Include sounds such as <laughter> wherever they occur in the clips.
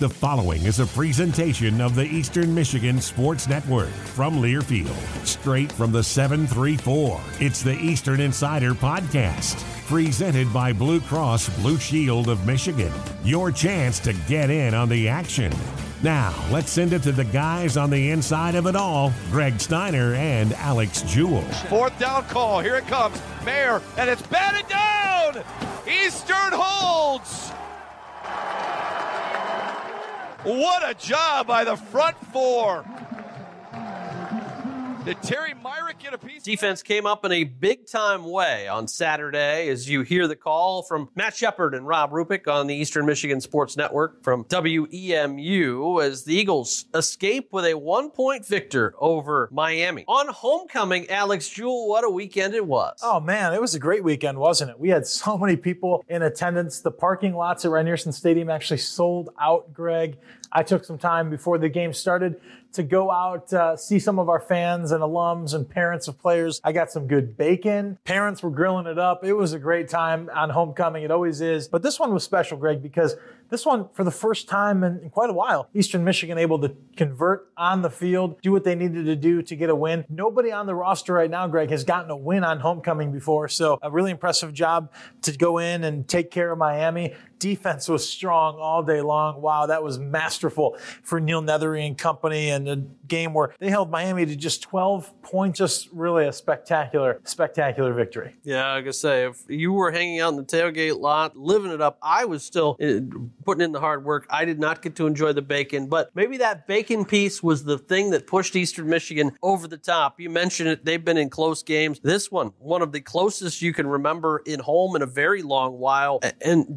The following is a presentation of the Eastern Michigan Sports Network from Learfield, straight from the 734. It's the Eastern Insider Podcast, presented by Blue Cross Blue Shield of Michigan. Your chance to get in on the action. Now, let's send it to the guys on the inside of it all Greg Steiner and Alex Jewell. Fourth down call. Here it comes. Mayer, and it's batted down. Eastern holds. What a job by the front four. Did Terry Myrick get a piece? Defense came up in a big time way on Saturday as you hear the call from Matt Shepard and Rob Rubick on the Eastern Michigan Sports Network from WEMU as the Eagles escape with a one point victor over Miami. On homecoming, Alex Jewell, what a weekend it was. Oh man, it was a great weekend, wasn't it? We had so many people in attendance. The parking lots at Rynearson Stadium actually sold out, Greg. I took some time before the game started to go out, uh, see some of our fans and alums and parents of players. I got some good bacon. Parents were grilling it up. It was a great time on homecoming. It always is. But this one was special, Greg, because this one, for the first time in, in, quite a while, Eastern Michigan able to convert on the field, do what they needed to do to get a win. Nobody on the roster right now, Greg, has gotten a win on homecoming before. So a really impressive job to go in and take care of Miami. Defense was strong all day long. Wow, that was masterful for Neal Neathery and company and a game where they held Miami to just 12 points. Just really a spectacular, spectacular victory. Yeah, like I say, if you were hanging out in the tailgate lot, living it up, I was still eh, putting in the hard work. I did not get to enjoy the bacon, but maybe that bacon piece was the thing that pushed Eastern Michigan over the top. You mentioned it, they've been in close games. This one, one of the closest you can remember in home in a very long while. And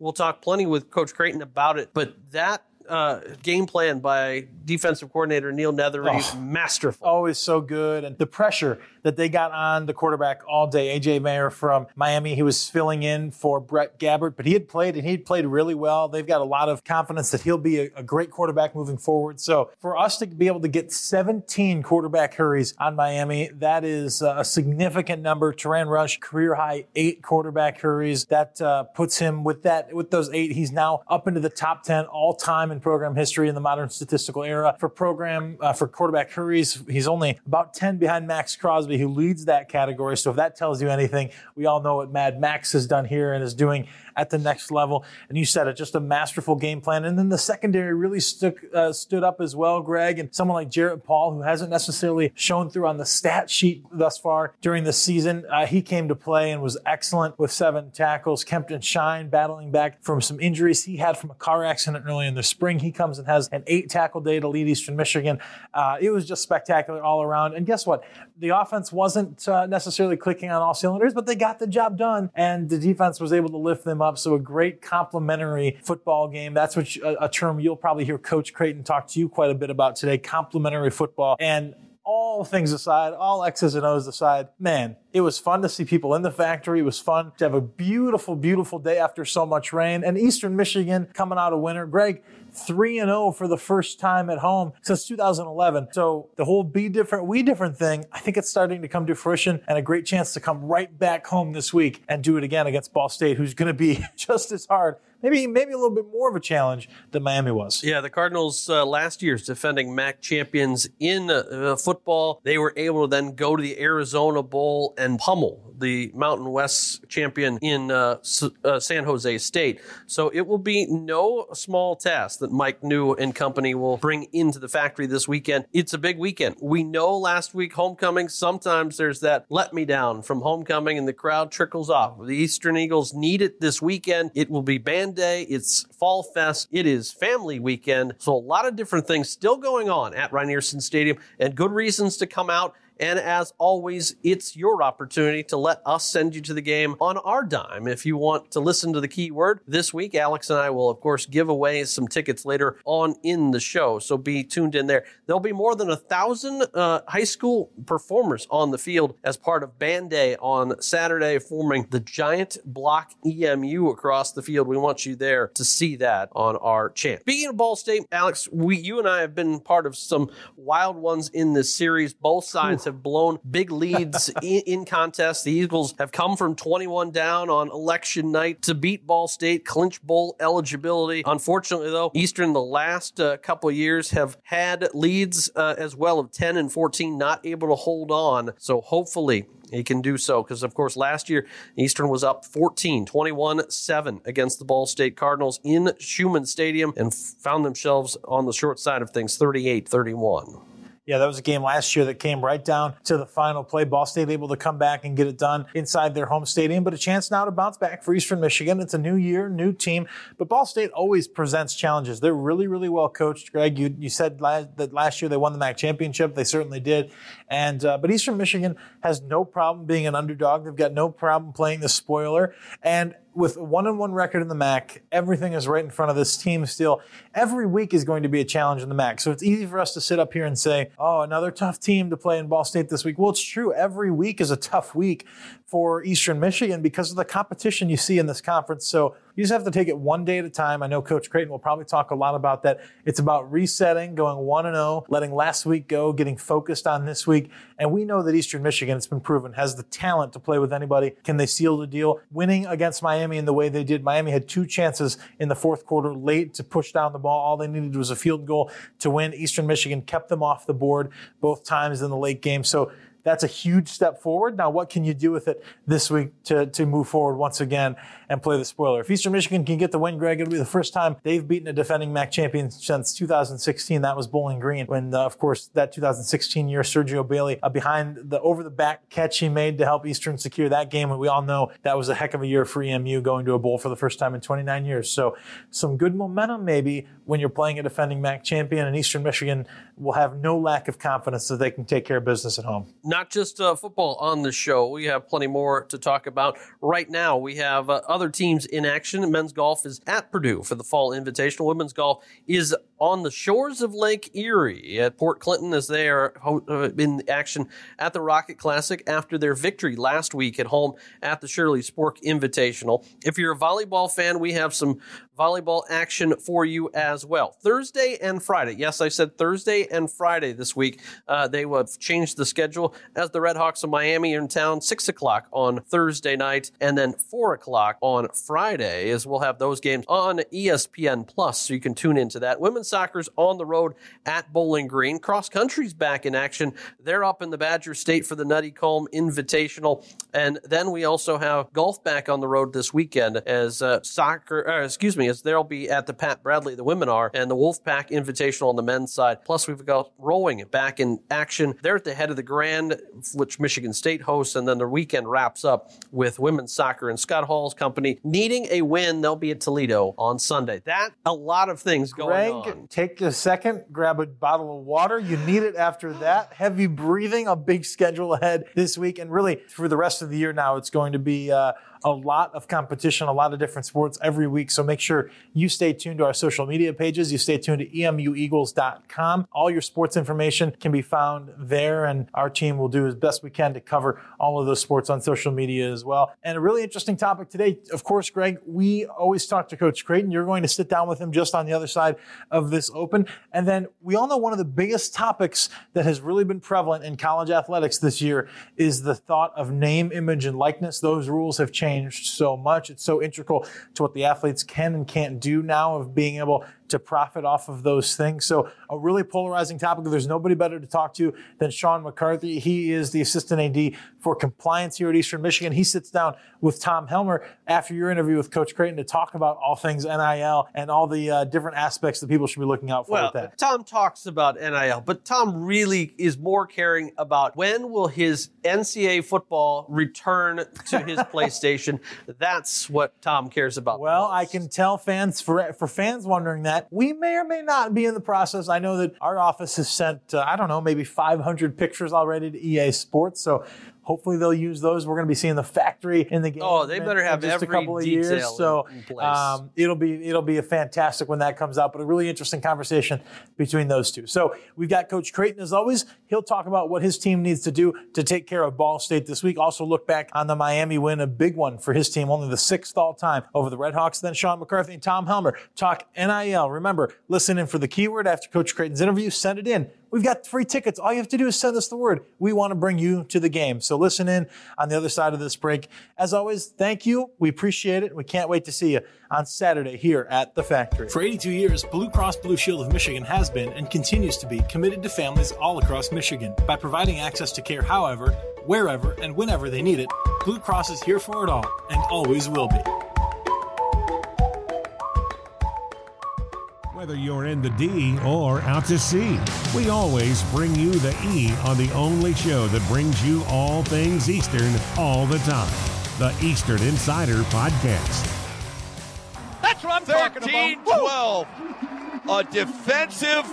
we'll talk plenty with Coach Creighton about it, but that uh, game plan by defensive coordinator Neal Neathery, oh, masterful. Always so good. And the pressure that they got on the quarterback all day. AJ Mayer from Miami, he was filling in for Brett Gabbert, but he had played and he played really well. They've got a lot of confidence that he'll be a, a great quarterback moving forward. So for us to be able to get 17 quarterback hurries on Miami, that is a significant number. Turan Rush, career high eight quarterback hurries. That uh, puts him with that with those eight. He's now up into the top 10 all time in program history in the modern statistical era for program uh, for quarterback hurries. He's only about 10 behind Maxx Crosby who leads that category. So if that tells you anything, we all know what Mad Max has done here and is doing at the next level. And you said it, just a masterful game plan. And then the secondary really stuck, uh, stood up as well, Greg. And someone like Jarrett Paul, who hasn't necessarily shown through on the stat sheet thus far during the season, uh, he came to play and was excellent with seven tackles. Kempton Shine battling back from some injuries he had from a car accident early in the spring. He comes and has an eight tackle day to lead Eastern Michigan. Uh, it was just spectacular all around. And guess what? The offense wasn't uh, necessarily clicking on all cylinders, but they got the job done. And the defense was able to lift them up up. So a great complementary football game. That's what you, a, a term you'll probably hear Coach Creighton talk to you quite a bit about today. Complementary football and all things aside, all X's and O's aside, man, it was fun to see people in the factory. It was fun to have a beautiful, beautiful day after so much rain. And Eastern Michigan coming out of winter. Greg, 3 and 0 for the first time at home since 2011. So the whole be different, we different thing, I think it's starting to come to fruition and a great chance to come right back home this week and do it again against Ball State, who's going to be <laughs> just as hard maybe maybe a little bit more of a challenge than Miami was. Yeah, the Cardinals uh, last year's defending MAC champions in uh, football. They were able to then go to the Arizona Bowl and pummel the Mountain West champion in uh, uh, San Jose State. So it will be no small task that Mike Neu and company will bring into the factory this weekend. It's a big weekend. We know last week homecoming, sometimes there's that let me down from homecoming and the crowd trickles off. The Eastern Eagles need it this weekend. It will be day. It's Fall Fest. It is family weekend. So a lot of different things still going on at Rynearson Stadium and good reasons to come out and as always, it's your opportunity to let us send you to the game on our dime. If you want to listen to the keyword this week, Alex and I will, of course, give away some tickets later on in the show. So be tuned in there. There'll be more than a thousand uh, high school performers on the field as part of Band Day on Saturday, forming the giant block EMU across the field. We want you there to see that on our channel. Speaking of Ball State, Alex, we, you and I have been part of some wild ones in this series. Both sides have blown big leads <laughs> in, in contests. The Eagles have come from 21 down on election night to beat Ball State, clinch bowl eligibility. Unfortunately, though, Eastern the last uh, couple years have had leads uh, as well of 10 and 14, not able to hold on. So hopefully he can do so because, of course, last year Eastern was up 14, 21 7 against the Ball State Cardinals in Scheumann Stadium and found themselves on the short side of things 38 31. Yeah, that was a game last year that came right down to the final play. Ball State able to come back and get it done inside their home stadium, but a chance now to bounce back for Eastern Michigan. It's a new year, new team, but Ball State always presents challenges. They're really, really well coached. Greg, you, you said last, that last year they won the MAC championship. They certainly did. And uh, but Eastern Michigan has no problem being an underdog. They've got no problem playing the spoiler. And with one on one record in the MAC, everything is right in front of this team still. Every week is going to be a challenge in the MAC. So it's easy for us to sit up here and say, oh, another tough team to play in Ball State this week. Well, it's true. Every week is a tough week for Eastern Michigan because of the competition you see in this conference. So you just have to take it one day at a time. I know Coach Creighton will probably talk a lot about that. It's about resetting, going 1 and 0, letting last week go, getting focused on this week. And we know that Eastern Michigan, it's been proven, has the talent to play with anybody. Can they seal the deal? Winning against Miami in the way they did. Miami had two chances in the fourth quarter late to push down the ball. All they needed was a field goal to win. Eastern Michigan kept them off the board both times in the late game. So that's a huge step forward. Now, what can you do with it this week to, to move forward once again and play the spoiler? If Eastern Michigan can get the win, Greg, it'll be the first time they've beaten a defending MAC champion since 2016. That was Bowling Green. When, uh, of course, that 2016 year, Sergio Bailey uh, behind the over the back catch he made to help Eastern secure that game. And we all know that was a heck of a year for EMU going to a bowl for the first time in 29 years. So some good momentum maybe when you're playing a defending MAC champion and Eastern Michigan will have no lack of confidence that they can take care of business at home not just uh, football on the show. We have plenty more to talk about. Right now, we have uh, other teams in action. Men's golf is at Purdue for the Fall Invitational. Women's golf is on the shores of Lake Erie at Port Clinton as they are uh, in action at the Rocket Classic after their victory last week at home at the Shirley Spork Invitational. If you're a volleyball fan, we have some volleyball action for you as well. Thursday and Friday. Yes, I said Thursday and Friday this week. Uh, they have changed the schedule as the Red Hawks of Miami are in town, 6 o'clock on Thursday night, and then 4 o'clock on Friday, as we'll have those games on ESPN Plus, so you can tune into that. Women's soccer's on the road at Bowling Green. Cross country's back in action. They're up in the Badger State for the Nuttycombe Invitational. And then we also have golf back on the road this weekend as uh, soccer, uh, excuse me, as they'll be at the Pat Bradley, the women are, and the Wolfpack Invitational on the men's side. Plus, we've got rowing back in action. They're at the head of the Grand, which Michigan State hosts, and then the weekend wraps up with women's soccer and Scott Hall's company needing a win. They'll be at Toledo on Sunday. That a lot of things going Greg, on. Take a second, grab a bottle of water. You need it after that. Heavy breathing, a big schedule ahead this week, and really for the rest of the year now, it's going to be. Uh, a lot of competition, a lot of different sports every week. So make sure you stay tuned to our social media pages. You stay tuned to emueagles.com. All your sports information can be found there, and our team will do as best we can to cover all of those sports on social media as well. And a really interesting topic today, of course, Greg, we always talk to Coach Creighton. You're going to sit down with him just on the other side of this open. And then we all know one of the biggest topics that has really been prevalent in college athletics this year is the thought of name, image, and likeness. Those rules have changed so much. It's so integral to what the athletes can and can't do now of being able to profit off of those things. So a really polarizing topic. There's nobody better to talk to than Sean McCarthy. He is the assistant AD for compliance here at Eastern Michigan. He sits down with Tom Helmer after your interview with Coach Creighton to talk about all things NIL and all the uh, different aspects that people should be looking out for well, with that. Tom talks about NIL, but Tom really is more caring about when will his NCAA football return to his <laughs> PlayStation. That's what Tom cares about. Well, I can tell fans for for fans wondering that that we may or may not be in the process. I know that our office has sent, uh, I don't know, maybe 500 pictures already to EA Sports. So Hopefully they'll use those. We're going to be seeing the factory in the game. Oh, they better have just every a couple of detail years. So um, it'll be it'll be a fantastic when that comes out. But a really interesting conversation between those two. So we've got Coach Creighton as always. He'll talk about what his team needs to do to take care of Ball State this week. Also look back on the Miami win, a big one for his team, only the sixth all time over the Red Hawks. Then Sean McCarthy and Tom Helmer talk NIL. Remember, listen in for the keyword after Coach Creighton's interview. Send it in We've got free tickets. All you have to do is send us the word. We want to bring you to the game. So listen in on the other side of this break. As always, thank you. We appreciate it. We can't wait to see you on Saturday here at the factory. For 82 years, Blue Cross Blue Shield of Michigan has been and continues to be committed to families all across Michigan by providing access to care however, wherever, and whenever they need it. Blue Cross is here for it all and always will be. Whether you're in the D or out to sea, we always bring you the E on the only show that brings you all things Eastern all the time. The Eastern Insider Podcast. That's what I'm talking about. 12. A defensive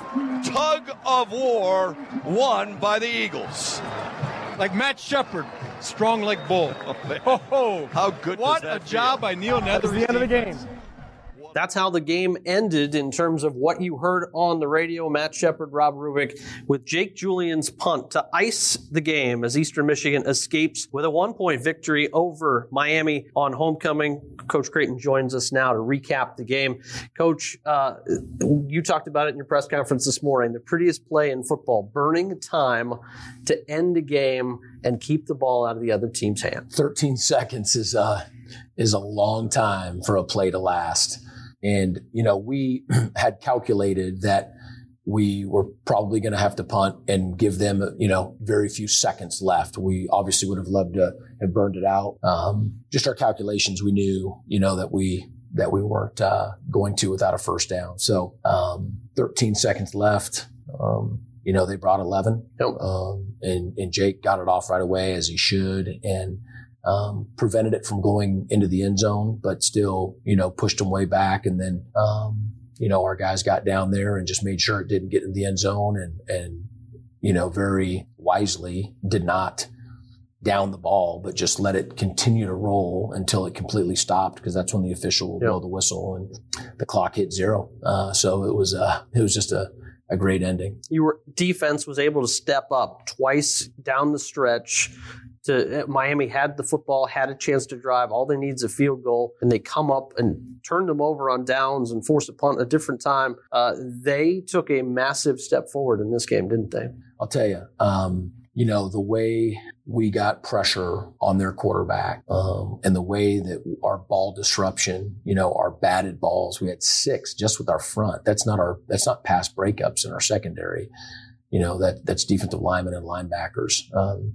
tug of war won by the Eagles. Like Matt Shepard, strong like bull. Oh, ho, How good What does that a job by Neil Nether. the end of the game. That's how the game ended in terms of what you heard on the radio. Matt Shepard, Rob Rubick, with Jake Julien's punt to ice the game as Eastern Michigan escapes with a one point victory over Miami on homecoming. Coach Creighton joins us now to recap the game. Coach, uh, you talked about it in your press conference this morning. The prettiest play in football, burning time to end a game and keep the ball out of the other team's hand. 13 seconds is uh, is a long time for a play to last. And, you know, we <clears throat> had calculated that we were probably going to have to punt and give them, you know, very few seconds left. We obviously would have loved to have burned it out. Um, just our calculations, we knew, you know, that we, that we weren't, uh, going to without a first down. So, um, 13 seconds left. Um, you know, they brought 11. Um, and, and Jake got it off right away as he should. And, um, prevented it from going into the end zone, but still, you know, pushed them way back. And then, um, you know, our guys got down there and just made sure it didn't get in the end zone and, and, you know, very wisely did not down the ball, but just let it continue to roll until it completely stopped because that's when the official will blow the whistle and the clock hit zero. Uh, so it was, uh, it was just a, a great ending. Your defense was able to step up twice down the stretch. To uh, Miami had the football, had a chance to drive. All they need is a field goal, and they come up and turn them over on downs and force a punt a different time. Uh, they took a massive step forward in this game, didn't they? I'll tell you. Um, you know, the way we got pressure on their quarterback, um, and the way that our ball disruption, you know, our batted balls, we had six just with our front. That's not our, that's not pass breakups in our secondary. You know, that, that's defensive linemen and linebackers. Um,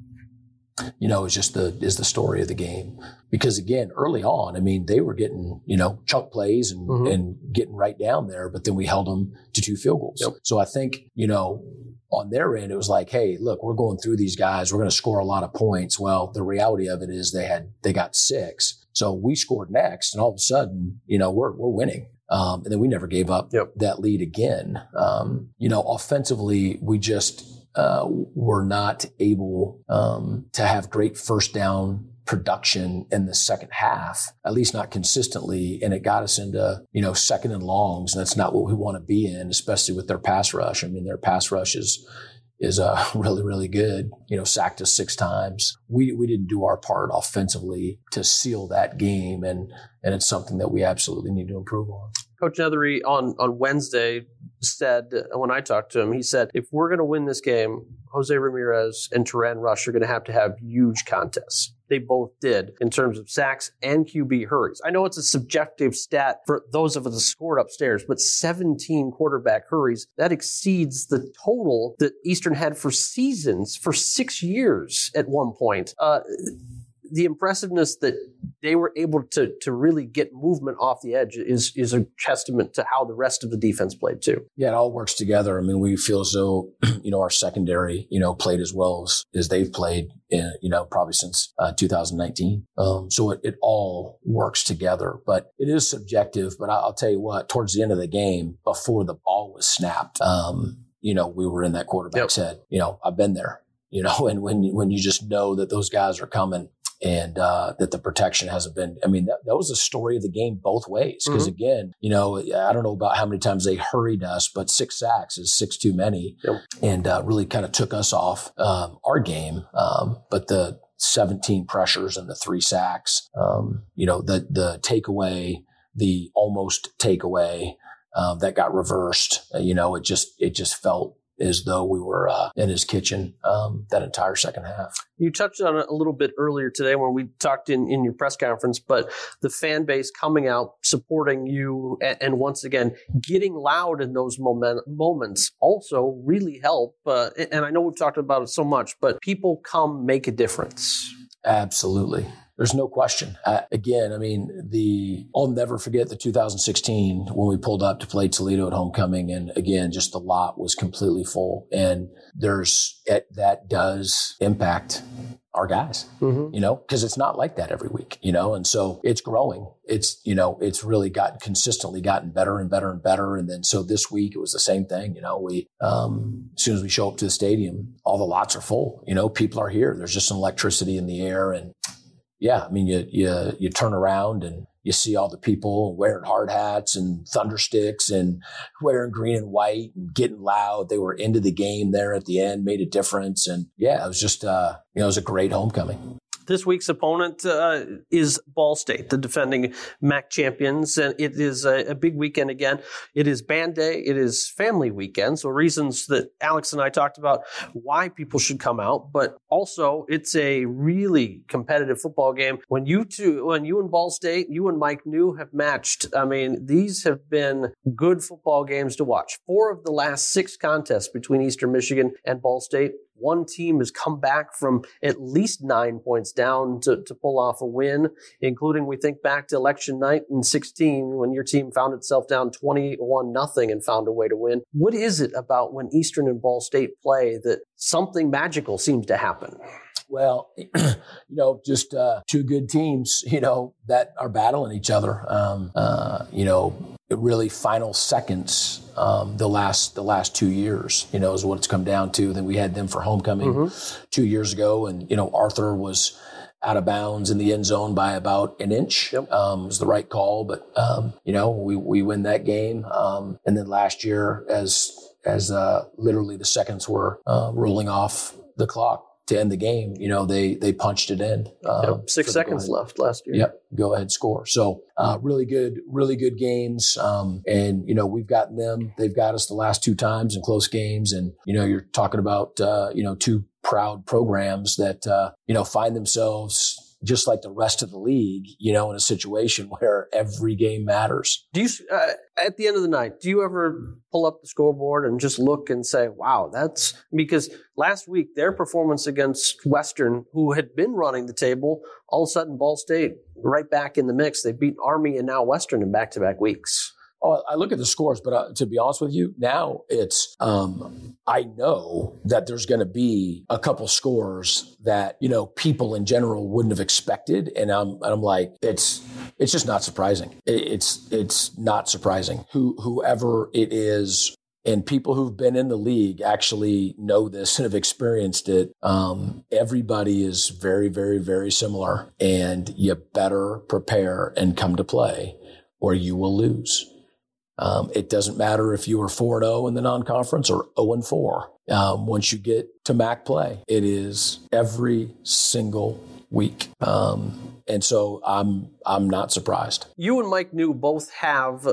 you know, is just the is the story of the game. Because again, early on, I mean, they were getting you know chunk plays and Mm-hmm. and getting right down there, but then we held them to two field goals. So I think you know on their end, it was like, hey, look, we're going through these guys, we're going to score a lot of points. Well, the reality of it is they had they got six, so we scored next, and all of a sudden, you know, we're we're winning. Um, and then we never gave up that lead again. Um, you know, offensively, we just uh, were not able um, to have great first down production in the second half, at least not consistently. And it got us into, you know, second and longs. And that's not what we want to be in, especially with their pass rush. I mean, their pass rush is, is uh, <laughs> really, really good. You know, sacked us six times. We, we didn't do our part offensively to seal that game. And, and it's something that we absolutely need to improve on. Coach Neathery on, on Wednesday said, when I talked to him, he said, if we're going to win this game, Jose Ramirez and Turan Rush are going to have to have huge contests. They both did in terms of sacks and QB hurries. I know it's a subjective stat for those of us that scored upstairs, but 17 quarterback hurries, that exceeds the total that Eastern had for seasons for six years at one point. Uh, the impressiveness that they were able to to really get movement off the edge is is a testament to how the rest of the defense played too. Yeah, it all works together. I mean, we feel as though <clears throat> you know our secondary, you know, played as well as, as they've played, in, you know, probably since uh, 2019. Um, so it, it all works together, but it is subjective. But I'll tell you what, towards the end of the game, before the ball was snapped, um, you know, we were in that quarterback's yep. head. You know, I've been there you know, <laughs> and when when you just know that those guys are coming, and uh, that the protection hasn't been. I mean, that, that was the story of the game both ways. Because mm-hmm. again, you know, I don't know about how many times they hurried us, but six sacks is six too many, yep. and uh, really kind of took us off um, our game. Um, but the 17 pressures and the three sacks, um, you know, the the takeaway, the almost takeaway. Um, that got reversed. Uh, you know, it just it just felt as though we were uh, in his kitchen um, that entire second half. You touched on it a little bit earlier today when we talked in, in your press conference, but the fan base coming out, supporting you, and, and once again, getting loud in those moment, moments also really help. Uh, and I know we've talked about it so much, but people come make a difference. Absolutely. There's no question. Uh, again, I mean, the I'll never forget the 2016 when we pulled up to play Toledo at homecoming, and again, just the lot was completely full. And there's it, that does impact our guys, mm-hmm. you know, because it's not like that every week, you know, and so it's growing. It's, you know, it's really gotten consistently gotten better and better and better. And then so this week it was the same thing, you know, we, um, as soon as we show up to the stadium, all the lots are full, you know, people are here. There's just some electricity in the air and yeah, I mean, you, you, you turn around and you see all the people wearing hard hats and thundersticks and wearing green and white and getting loud. They were into the game there at the end, made a difference. And yeah, it was just, uh, you know, it was a great homecoming. This week's opponent uh, is Ball State, the defending MAC champions, and it is a, a, big weekend again. It is band day, it is family weekend, so reasons that Alex and I talked about why people should come out, but also it's a really competitive football game. When you two, when you and Ball State, you and Mike Neu have matched, I mean, these have been good football games to watch. Four of the last six contests between Eastern Michigan and Ball State one team has come back from at least nine points down to, to pull off a win, including we think back to election night in 16 when your team found itself down 21 nothing and found a way to win. What is it about when Eastern and Ball State play that something magical seems to happen? Well, <clears throat> you know, just uh, two good teams, you know, that are battling each other. Um, uh, you know, really final seconds um, the last the last two years. You know, is what it's come down to. Then we had them for homecoming mm-hmm. two years ago, and you know, Arthur was out of bounds in the end zone by about an inch. Yep. Um, was the right call, but um, you know, we we win that game. Um, and then last year, as as uh, literally the seconds were uh, rolling off the clock, to end the game, you know, they they punched it in. Um, yep, six seconds left last year. Yep, go ahead score. So uh, really good, really good games. Um, and you know, we've gotten them. They've got us the last two times in close games. And you know, you're talking about uh, you know two proud programs that uh, you know find themselves just like the rest of the league, you know, in a situation <laughs> where every game matters. Do you, uh, at the end of the night, do you ever pull up the scoreboard and just look and say, wow, that's because last week their performance against Western, who had been running the table, all of a sudden Ball State right back in the mix. They beat Army and now Western in back to back weeks. Oh, I look at the scores, but uh, to be honest with you, now it's um, I know that there's going to be a couple scores that you know people in general wouldn't have expected, and I'm and I'm like it's it's just not surprising. It's it's not surprising. Who whoever it is and people who've been in the league actually know this and have experienced it. Um, everybody is very, very, very similar, and you better prepare and come to play, or you will lose. Um, it doesn't matter if you are 4 0 in the non conference or 0 4. Um, once you get to MAC play, it is every single week. Um, and so I'm I'm not surprised. You and Mike Neu both have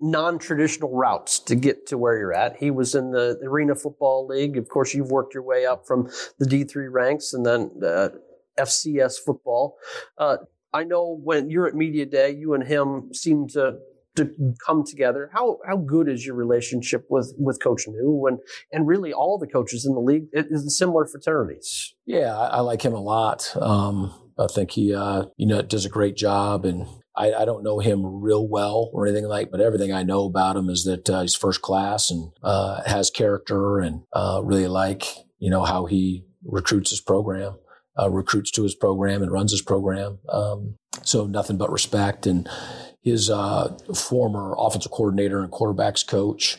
non-traditional routes to get to where you're at. He was in the Arena Football League. Of course, you've worked your way up from the D3 ranks and then uh, FCS football. Uh, I know when you're at media day, you and him seem to to come together. How how good is your relationship with with Coach Neu and and really all the coaches in the league? Is similar fraternities. Yeah, I, I like him a lot. Um, I think he uh, you know does a great job and. I, I, don't know him real well or anything like, but everything I know about him is that uh, he's first class and uh, has character and uh, really like you know how he recruits his program, uh, recruits to his program and runs his program. Um, so nothing but respect and his uh, former offensive coordinator and quarterbacks coach,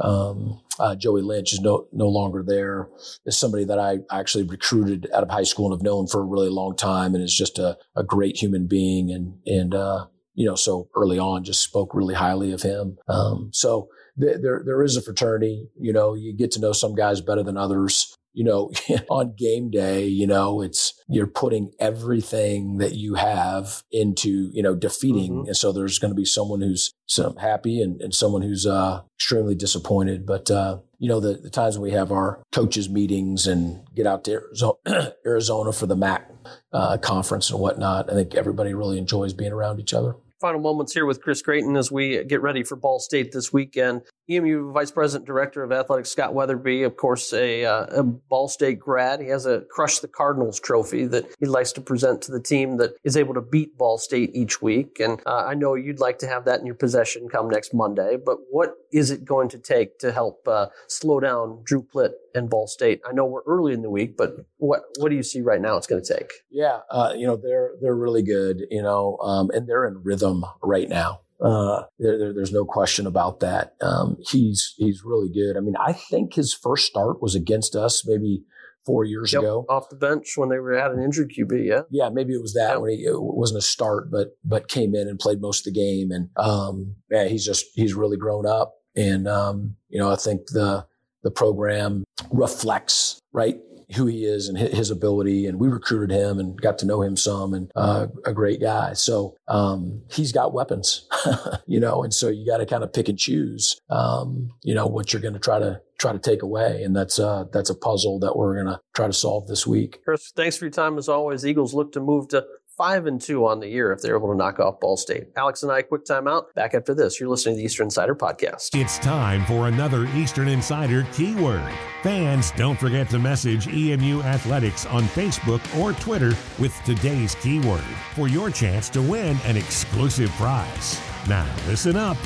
um, uh, Joey Lynch, is no no longer there. Is somebody that I actually recruited out of high school and have known for a really long time, and is just a, a great human being. And and uh, you know, so early on, just spoke really highly of him. Um, so there there is a fraternity. You know, you get to know some guys better than others you know, <laughs> on game day, you know, it's you're putting everything that you have into, you know, defeating. Mm-hmm. And so there's going to be someone who's some happy and, and someone who's uh, extremely disappointed. But, uh, you know, the, the times when we have our coaches meetings and get out to Arizona, <clears throat> Arizona for the MAC uh, conference and whatnot, I think everybody really enjoys being around each other final moments here with Chris Creighton as we get ready for Ball State this weekend. EMU Vice President Director of Athletics Scott Wetherbee, of course, a, uh, a, Ball State grad. He has a Crush the Cardinals trophy that he likes to present to the team that is able to beat Ball State each week. And uh, I know you'd like to have that in your possession come next Monday, but what is it going to take to help uh, slow down Drew Plitt and Ball State? I know we're early in the week, but what what do you see right now it's going to take? Yeah, uh, you know they're they're really good, you know, um, and they're in rhythm right now. Uh, there, there, there's no question about that. Um, he's he's really good. I mean, I think his first start was against us, maybe four years yep, ago, off the bench when they were at an injured QB. Yeah, yeah, maybe it was that yep. when he it wasn't a start, but but came in and played most of the game, and um, yeah, he's just he's really grown up, and um, you know, I think the the program reflects right who he is and his ability. And we recruited him and got to know him some and uh, a great guy. So um, he's got weapons, <laughs> you know, and so you got to kind of pick and choose, um, you know, what you're going to try to try to take away. And that's uh, that's a puzzle that we're going to try to solve this week. Chris, thanks for your time as always. Eagles look to move to five and two on the year if they're able to knock off Ball State. Alex and I, quick timeout. Back after this, you're listening to the Eastern Insider podcast. It's time for another Eastern Insider keyword. Fans, don't forget to message EMU Athletics on Facebook or Twitter with today's keyword for your chance to win an exclusive prize. Now, listen up.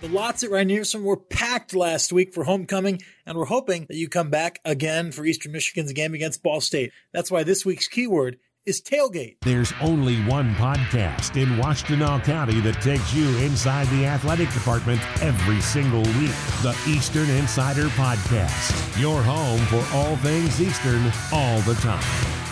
The lots at Rynearson were packed last week for homecoming, and we're hoping that you come back again for Eastern Michigan's game against Ball State. That's why this week's keyword is tailgate. There's only one podcast in Washtenaw County that takes you inside the athletic department every single week. The Eastern Insider Podcast. Your home for all things Eastern all the time.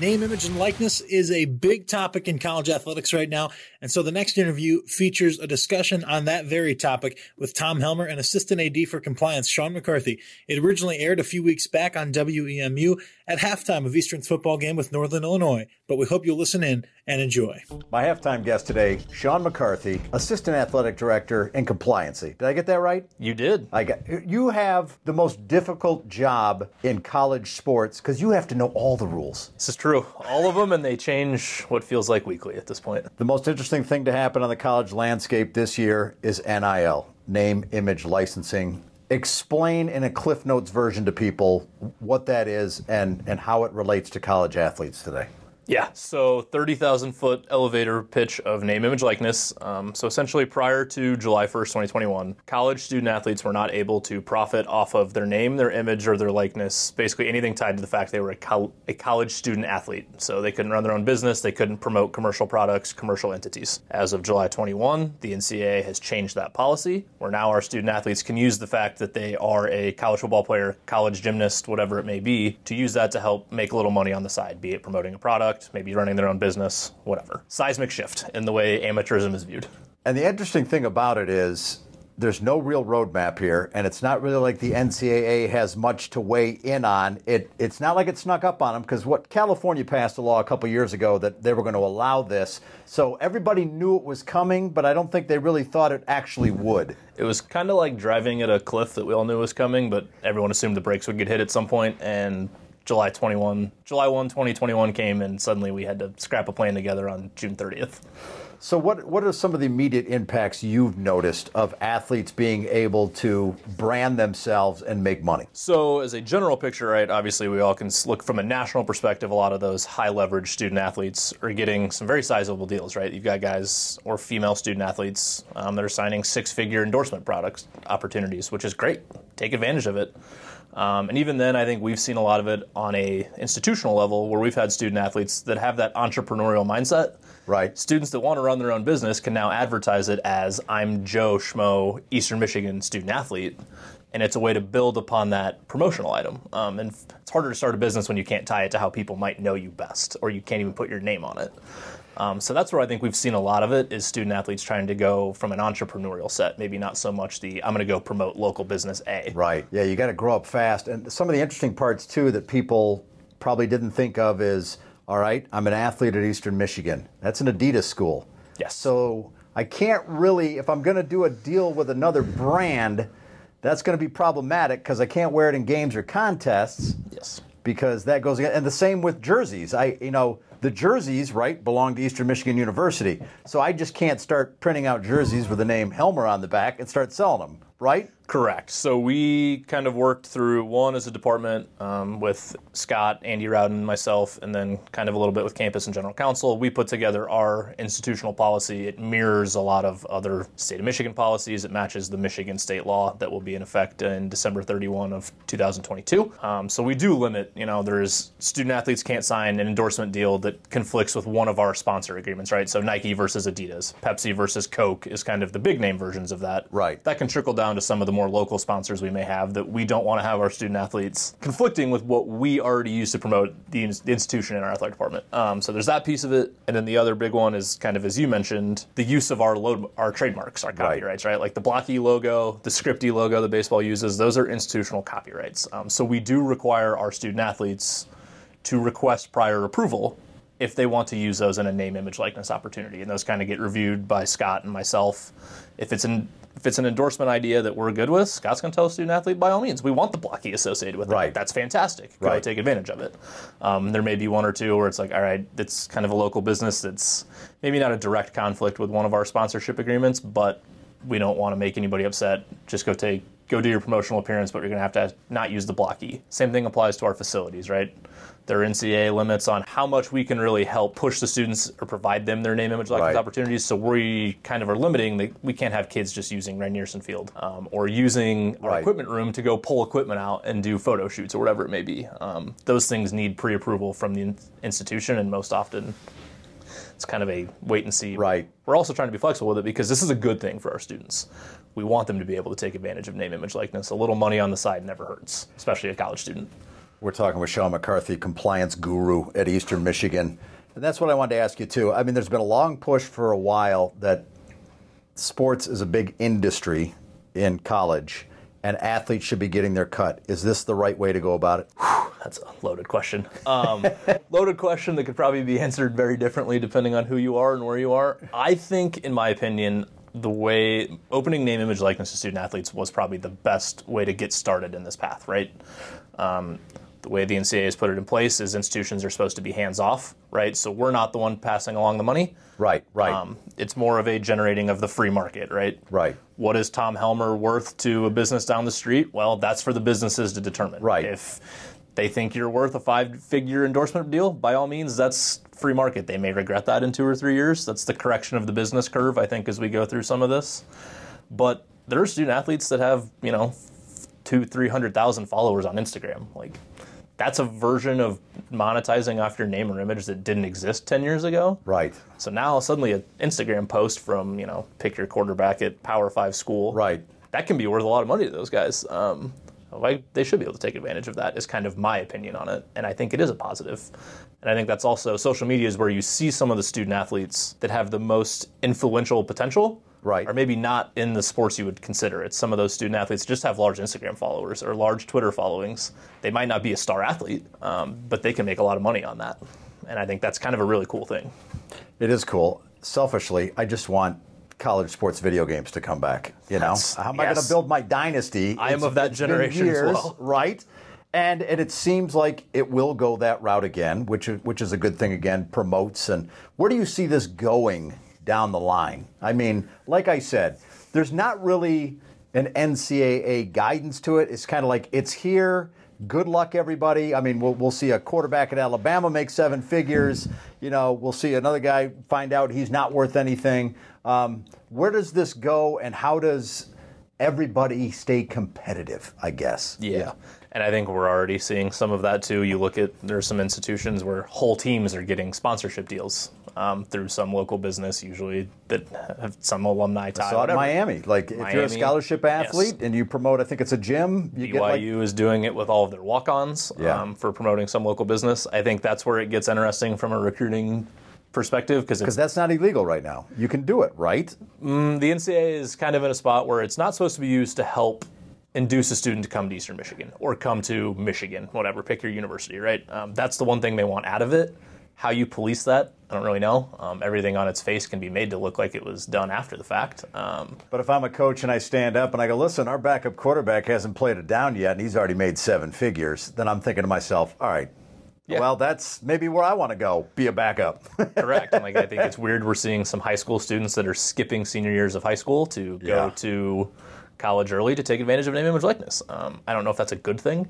Name, image, and likeness is a big topic in college athletics right now. And so the next interview features a discussion on that very topic with Tom Helmer and Assistant AD for Compliance, Sean McCarthy. It originally aired a few weeks back on WEMU at halftime of Eastern's football game with Northern Illinois. But we hope you'll listen in and enjoy. My halftime guest today, Sean McCarthy, Assistant Athletic Director in Compliancy. Did I get that right? You did. I got. You have the most difficult job in college sports because you have to know all the rules. This is true. All of them, and they change what feels like weekly at this point. The most interesting thing to happen on the college landscape this year is NIL, name, image, licensing. Explain in a Cliff Notes version to people what that is and, and how it relates to college athletes today. Yeah, so 30,000 foot elevator pitch of name, image, likeness. Um, so essentially, prior to July 1st, 2021, college student athletes were not able to profit off of their name, their image, or their likeness, basically anything tied to the fact they were a, col- a college student athlete. So they couldn't run their own business, they couldn't promote commercial products, commercial entities. As of July 21, the NCAA has changed that policy, where now our student athletes can use the fact that they are a college football player, college gymnast, whatever it may be, to use that to help make a little money on the side, be it promoting a product maybe running their own business, whatever. Seismic shift in the way amateurism is viewed. And the interesting thing about it is there's no real roadmap here, and it's not really like the NCAA has much to weigh in on. It it's not like it snuck up on them because what California passed a law a couple years ago that they were going to allow this, so everybody knew it was coming, but I don't think they really thought it actually would. It was kind of like driving at a cliff that we all knew was coming, but everyone assumed the brakes would get hit at some point, and July 21, July 1, 2021 came, and suddenly we had to scrap a plan together on June 30th. So, what what are some of the immediate impacts you've noticed of athletes being able to brand themselves and make money? So, as a general picture, right, obviously we all can look from a national perspective. A lot of those high leverage student athletes are getting some very sizable deals, right? You've got guys or female student athletes um, that are signing six figure endorsement products opportunities, which is great. Take advantage of it. Um, and even then, I think we've seen a lot of it on a institutional level where we've had student athletes that have that entrepreneurial mindset. Right. Students that want to run their own business can now advertise it as I'm Joe Schmo, Eastern Michigan student athlete. And it's a way to build upon that promotional item. Um, and it's harder to start a business when you can't tie it to how people might know you best, or you can't even put your name on it. Um, so that's where I think we've seen a lot of it is student athletes trying to go from an entrepreneurial set, maybe not so much the I'm going to go promote local business A. Right. Yeah, you got to grow up fast. And some of the interesting parts too that people probably didn't think of is, all right, I'm an athlete at Eastern Michigan. That's an Adidas school. Yes. So I can't really, if I'm going to do a deal with another brand, that's going to be problematic because I can't wear it in games or contests. Yes. Because that goes and the same with jerseys. I, you know, the jerseys, right, belong to Eastern Michigan University. So I just can't start printing out jerseys with the name Helmer on the back and start selling them, right? Correct. So we kind of worked through one as a department um, with Scott, Andy Rowden, myself, and then kind of a little bit with campus and general counsel. We put together our institutional policy. It mirrors a lot of other state of Michigan policies. It matches the Michigan state law that will be in effect in December 31 of 2022. Um, so we do limit. You know, there's student athletes can't sign an endorsement deal that conflicts with one of our sponsor agreements, right? So Nike versus Adidas, Pepsi versus Coke is kind of the big name versions of that. Right. That can trickle down to some of the more local sponsors we may have that we don't want to have our student athletes conflicting with what we already use to promote the, the institution in our athletic department. Um, so there's that piece of it, and then the other big one is kind of as you mentioned, the use of our load, our trademarks, our copyrights, right? right? Like the Blocky logo, the Scripty logo that baseball uses, those are institutional copyrights. Um, so we do require our student athletes to request prior approval if they want to use those in a name, image, likeness opportunity, and those kind of get reviewed by Scott and myself. If it's an if it's an endorsement idea that we're good with, Scott's going to tell a student athlete by all means, we want the blocky associated with right. it. That's fantastic. Go right. take advantage of it. Um, there may be one or two where it's like, all right, it's kind of a local business that's maybe not a direct conflict with one of our sponsorship agreements, but we don't want to make anybody upset. Just go take go do your promotional appearance, but you're going to have to not use the blocky. Same thing applies to our facilities, right? There are NCAA limits on how much we can really help push the students or provide them their name, image, likeness right. opportunities. So we kind of are limiting. The, we can't have kids just using Rynearson Field um, or using our right. equipment room to go pull equipment out and do photo shoots or whatever it may be. Um, those things need pre-approval from the institution, and most often it's kind of a wait and see. Right. We're also trying to be flexible with it because this is a good thing for our students. We want them to be able to take advantage of name, image, likeness. A little money on the side never hurts, especially a college student. We're talking with Sean McCarthy, compliance guru at Eastern Michigan. And that's what I wanted to ask you, too. I mean, there's been a long push for a while that sports is a big industry in college and athletes should be getting their cut. Is this the right way to go about it? That's a loaded question. Um, <laughs> loaded question that could probably be answered very differently depending on who you are and where you are. I think, in my opinion, the way opening name, image, likeness to student athletes was probably the best way to get started in this path, right? Um, the way the NCAA has put it in place is institutions are supposed to be hands off, right? So we're not the one passing along the money. Right, right. Um, it's more of a generating of the free market, right? Right. What is Tom Helmer worth to a business down the street? Well, that's for the businesses to determine. Right. If they think you're worth a five figure endorsement deal, by all means, that's free market. They may regret that in two or three years. That's the correction of the business curve, I think, as we go through some of this. But there are student athletes that have, you know, two, 300,000 followers on Instagram. Like, that's a version of monetizing off your name or image that didn't exist 10 years ago. Right. So now suddenly an Instagram post from, you know, pick your quarterback at Power 5 school. Right. That can be worth a lot of money to those guys. Um, like they should be able to take advantage of that is kind of my opinion on it and i think it is a positive. positive and i think that's also social media is where you see some of the student athletes that have the most influential potential right or maybe not in the sports you would consider it's some of those student athletes just have large instagram followers or large twitter followings they might not be a star athlete um, but they can make a lot of money on that and i think that's kind of a really cool thing it is cool selfishly i just want college sports video games to come back. You know, That's- how am I going to build my dynasty? I am It's- of that generation as years, well. <laughs> right? And and it seems like it will go that route again, which which is a good thing. Again, promotes and where do you see this going down the line? I mean, like I said, there's not really an NCAA guidance to it. It's kind of like it's here. Good luck, everybody. I mean, we'll, we'll see a quarterback at Alabama make seven figures. You know, we'll see another guy find out he's not worth anything. Um, where does this go, and how does everybody stay competitive? I guess. Yeah. And I think we're already seeing some of that too. You look at there's some institutions where whole teams are getting sponsorship deals um, through some local business, usually that have some alumni I tie. saw it in whatever. Miami. Like, if you're a Miami, scholarship yes. athlete and you promote, I think it's a gym, you BYU get like is doing it with all of their walk-ons Yeah. um, for promoting some local business. I think that's where it gets interesting from a recruiting perspective because because that's not illegal right now. You can do it, right? Mm, the NCAA is kind of in a spot where it's not supposed to be used to help induce a student to come to Eastern Michigan or come to Michigan, whatever, pick your university, right? Um, that's the one thing they want out of it. How you police that, I don't really know. Um, everything on its face can be made to look like it was done after the fact. Um, But if I'm a coach and I stand up and I go, listen, our backup quarterback hasn't played it down yet and he's already made seven figures, then I'm thinking to myself, all right, well, that's maybe where I want to go, be a backup. <laughs> correct. And like I think it's weird we're seeing some high school students that are skipping senior years of high school to go Yeah. to college early to take advantage of name, image, likeness. Um, I don't know if that's a good thing.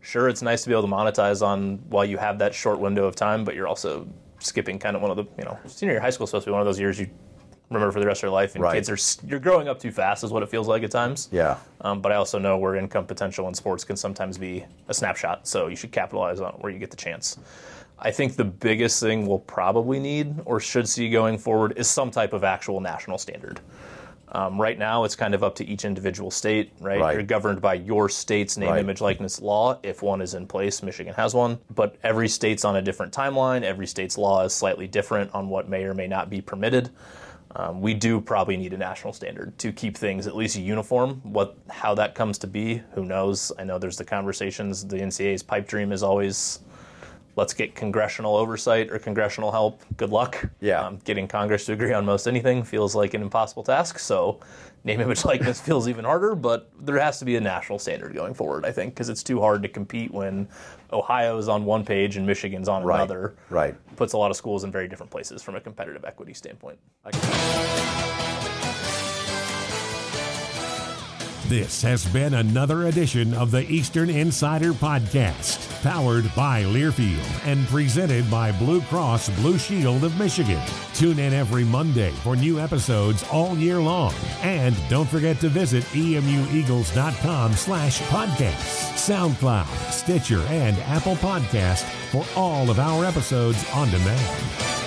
Sure, it's nice to be able to monetize on while you have that short window of time, but you're also skipping kind of one of the you know senior year high school is supposed to be one of those years you remember for the rest of your life, and Right. kids are you're growing up too fast is what it feels like at times. Yeah. Um, but I also know where income potential in sports can sometimes be a snapshot, so you should capitalize on it where you get the chance. I think the biggest thing we'll probably need or should see going forward is some type of actual national standard. Um, right now, it's kind of up to each individual state, right? Right. You're governed by your state's name, Right. image, likeness law, if one is in place. Michigan has one. But every state's on a different timeline. Every state's law is slightly different on what may or may not be permitted. Um, we do probably need a national standard to keep things at least uniform. What, how that comes to be, who knows? I know there's the conversations. The NCAA's pipe dream is always let's get congressional oversight or congressional help. Good luck. Yeah. Um, getting Congress to agree on most anything feels like an impossible task. So, name, image, <laughs> likeness feels even harder. But there has to be a national standard going forward. I think because it's too hard to compete when Ohio is on one page and Michigan's on Right. another. Right. Puts a lot of schools in very different places from a competitive equity standpoint. This has been another edition of the Eastern Insider Podcast, powered by Learfield and presented by Blue Cross Blue Shield of Michigan. Tune in every Monday for new episodes all year long. And don't forget to visit emueagles.com slash podcasts, SoundCloud, Stitcher, and Apple Podcast for all of our episodes on demand.